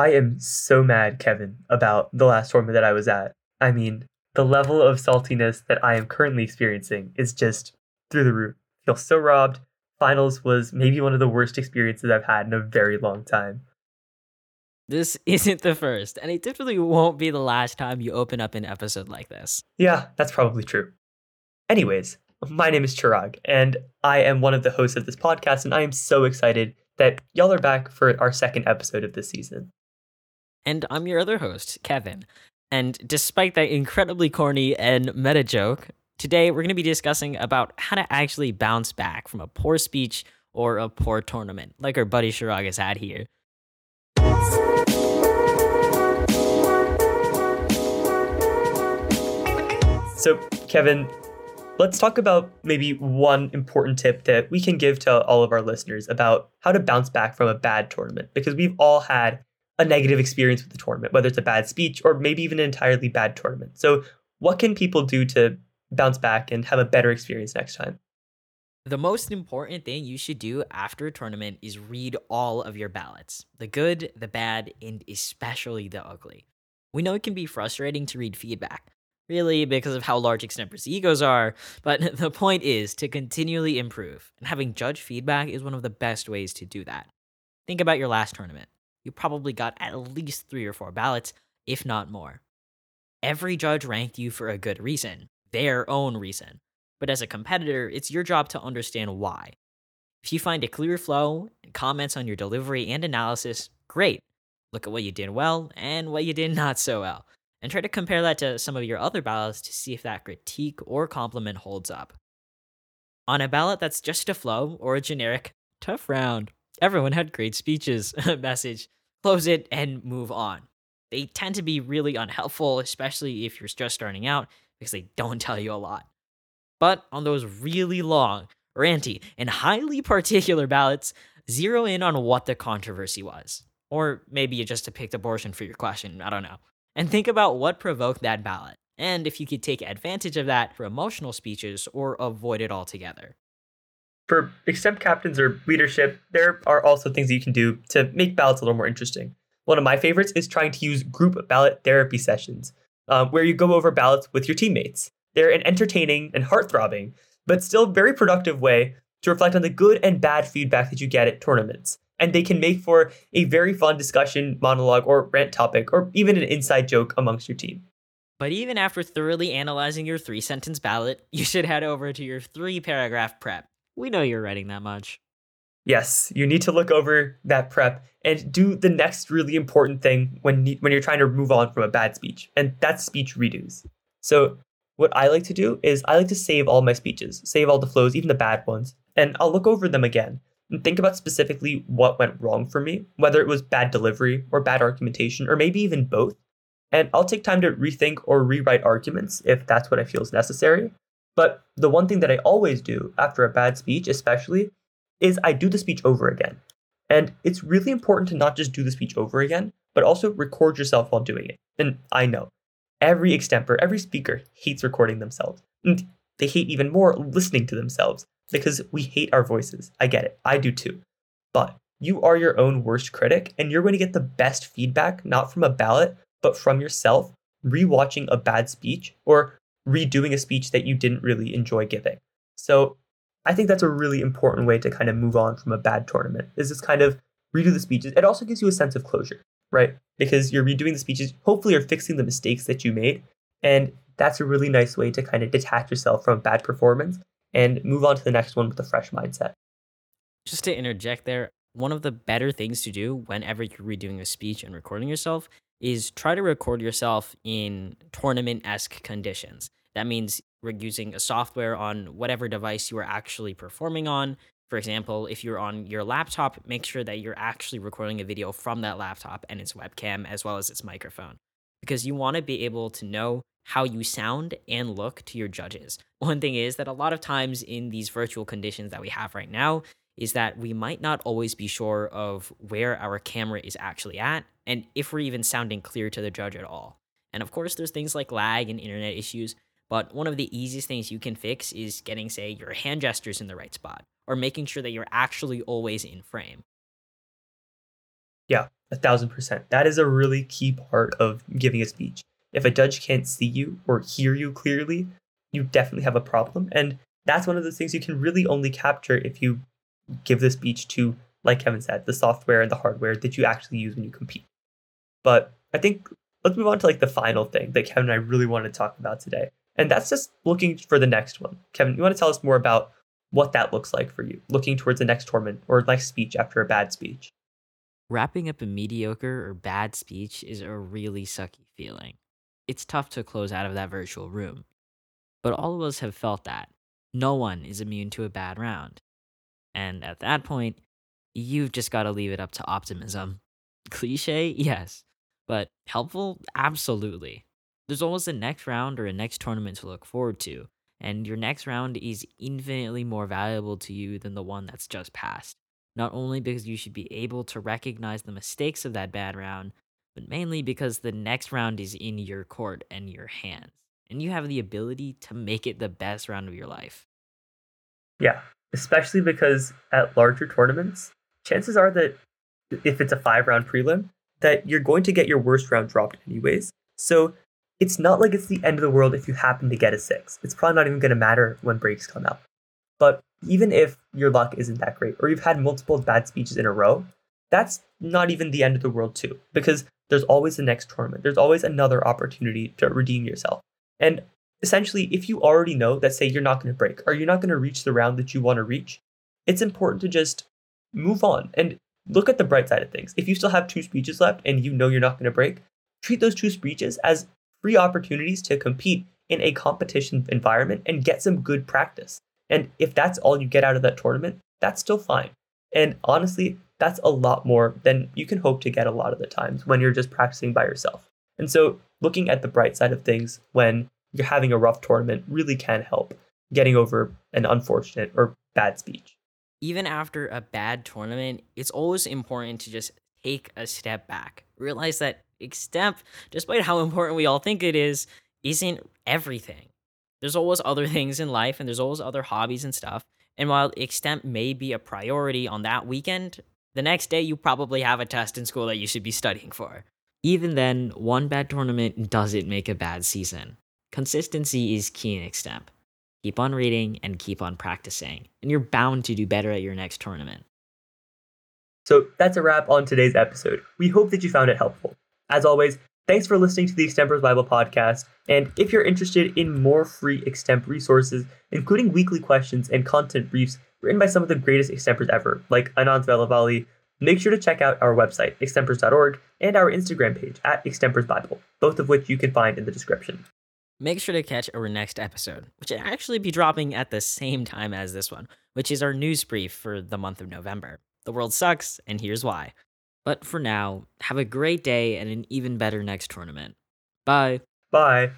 I am so mad, Kevin, about the last tournament that I was at. I mean, the level of saltiness that I am currently experiencing is just through the roof. I feel so robbed. Finals was maybe one of the worst experiences I've had in a very long time. This isn't the first, and it definitely won't be the last time you open up an episode like this. Yeah, that's probably true. Anyways, my name is Chirag, and I am one of the hosts of this podcast, and I am so excited that y'all are back for our second episode of this season. And I'm your other host, Kevin. And despite that incredibly corny and meta joke, today we're going to be discussing about how to actually bounce back from a poor speech or a poor tournament, like our buddy Chirag has had here. So, Kevin, let's talk about maybe one important tip that we can give to all of our listeners about how to bounce back from a bad tournament, because we've all had a negative experience with the tournament, whether it's a bad speech or maybe even an entirely bad tournament. So, what can people do to bounce back and have a better experience next time? The most important thing you should do after a tournament is read all of your ballots the good, the bad, and especially the ugly. We know it can be frustrating to read feedback, really, because of how large extempers egos are, but the point is to continually improve, and having judge feedback is one of the best ways to do that. Think about your last tournament. You probably got at least three or four ballots, if not more. Every judge ranked you for a good reason, their own reason. But as a competitor, it's your job to understand why. If you find a clear flow and comments on your delivery and analysis, great. Look at what you did well and what you did not so well, and try to compare that to some of your other ballots to see if that critique or compliment holds up. On a ballot that's just a flow or a generic, tough round, everyone had great speeches message, close it and move on. They tend to be really unhelpful, especially if you're just starting out, because they don't tell you a lot. But on those really long, ranty, and highly particular ballots, zero in on what the controversy was. Or maybe you just picked abortion for your question, I don't know. And think about what provoked that ballot, and if you could take advantage of that for emotional speeches or avoid it altogether. For extemp captains or leadership, there are also things that you can do to make ballots a little more interesting. One of my favorites is trying to use group ballot therapy sessions, um, where you go over ballots with your teammates. They're an entertaining and heart-throbbing, but still very productive way to reflect on the good and bad feedback that you get at tournaments. And they can make for a very fun discussion, monologue, or rant topic, or even an inside joke amongst your team. But even after thoroughly analyzing your three sentence ballot, you should head over to your three paragraph prep. We know you're writing that much. Yes, you need to look over that prep and do the next really important thing when when you're trying to move on from a bad speech, and that's speech redos. So what I like to do is I like to save all my speeches, save all the flows, even the bad ones, and I'll look over them again and think about specifically what went wrong for me, whether it was bad delivery or bad argumentation, or maybe even both. And I'll take time to rethink or rewrite arguments if that's what I feel is necessary. But the one thing that I always do after a bad speech, especially, is I do the speech over again. And it's really important to not just do the speech over again, but also record yourself while doing it. And I know Every extemper, every speaker hates recording themselves. And they hate even more listening to themselves because we hate our voices. I get it. I do too. But you are your own worst critic and you're going to get the best feedback not from a ballot, but from yourself rewatching a bad speech or redoing a speech that you didn't really enjoy giving. So I think that's a really important way to kind of move on from a bad tournament. Is this kind of redo the speeches. It also gives you a sense of closure right? Because you're redoing the speeches, hopefully you're fixing the mistakes that you made. And that's a really nice way to kind of detach yourself from a bad performance and move on to the next one with a fresh mindset. Just to interject there, one of the better things to do whenever you're redoing a speech and recording yourself is try to record yourself in tournament esque conditions. That means we're using a software on whatever device you are actually performing on for example, if you're on your laptop, make sure that you're actually recording a video from that laptop and its webcam as well as its microphone, because you want to be able to know how you sound and look to your judges. One thing is that a lot of times in these virtual conditions that we have right now, is that we might not always be sure of where our camera is actually at and if we're even sounding clear to the judge at all. And of course, there's things like lag and internet issues, but one of the easiest things you can fix is getting, say, your hand gestures in the right spot or making sure that you're actually always in frame. Yeah, a thousand percent. That is a really key part of giving a speech. If a judge can't see you or hear you clearly, you definitely have a problem. And that's one of the things you can really only capture if you give the speech to, like Kevin said, the software and the hardware that you actually use when you compete. But I think let's move on to like the final thing that Kevin and I really want to talk about today. And that's just looking for the next one. Kevin, you want to tell us more about what that looks like for you, looking towards the next tournament or next speech after a bad speech? Wrapping up a mediocre or bad speech is a really sucky feeling. It's tough to close out of that virtual room. But all of us have felt that. No one is immune to a bad round. And at that point, you've just got to leave it up to optimism. Cliche? Yes. But helpful? Absolutely. There's always a next round or a next tournament to look forward to, and your next round is infinitely more valuable to you than the one that's just passed. Not only because you should be able to recognize the mistakes of that bad round, but mainly because the next round is in your court and your hands, and you have the ability to make it the best round of your life. Yeah, especially because at larger tournaments, chances are that if it's a five round prelim, that you're going to get your worst round dropped anyways. So it's not like it's the end of the world if you happen to get a six. It's probably not even going to matter when breaks come out. But even if your luck isn't that great, or you've had multiple bad speeches in a row, that's not even the end of the world, too, because there's always the next tournament. There's always another opportunity to redeem yourself. And essentially, if you already know that, say, you're not going to break, or you're not going to reach the round that you want to reach, it's important to just move on and look at the bright side of things. If you still have two speeches left and you know you're not going to break, treat those two speeches as free opportunities to compete in a competition environment and get some good practice. And if that's all you get out of that tournament, that's still fine. And honestly, that's a lot more than you can hope to get a lot of the times when you're just practicing by yourself. And so, looking at the bright side of things when you're having a rough tournament really can help getting over an unfortunate or bad speech. Even after a bad tournament, it's always important to just take a step back. Realize that extemp, despite how important we all think it is, isn't everything. There's always other things in life and there's always other hobbies and stuff. And while extemp may be a priority on that weekend, the next day you probably have a test in school that you should be studying for. Even then, one bad tournament doesn't make a bad season. Consistency is key in extemp. Keep on reading and keep on practicing, and you're bound to do better at your next tournament. So that's a wrap on today's episode. We hope that you found it helpful. As always, thanks for listening to the Extempers Bible podcast. And if you're interested in more free extemp resources, including weekly questions and content briefs written by some of the greatest extempers ever, like Anand Velavali, make sure to check out our website, extempers.org, and our Instagram page at Extempers Bible, both of which you can find in the description. Make sure to catch our next episode, which will actually be dropping at the same time as this one, which is our news brief for the month of November. The world sucks, and here's why. But for now, have a great day and an even better next tournament. Bye. Bye.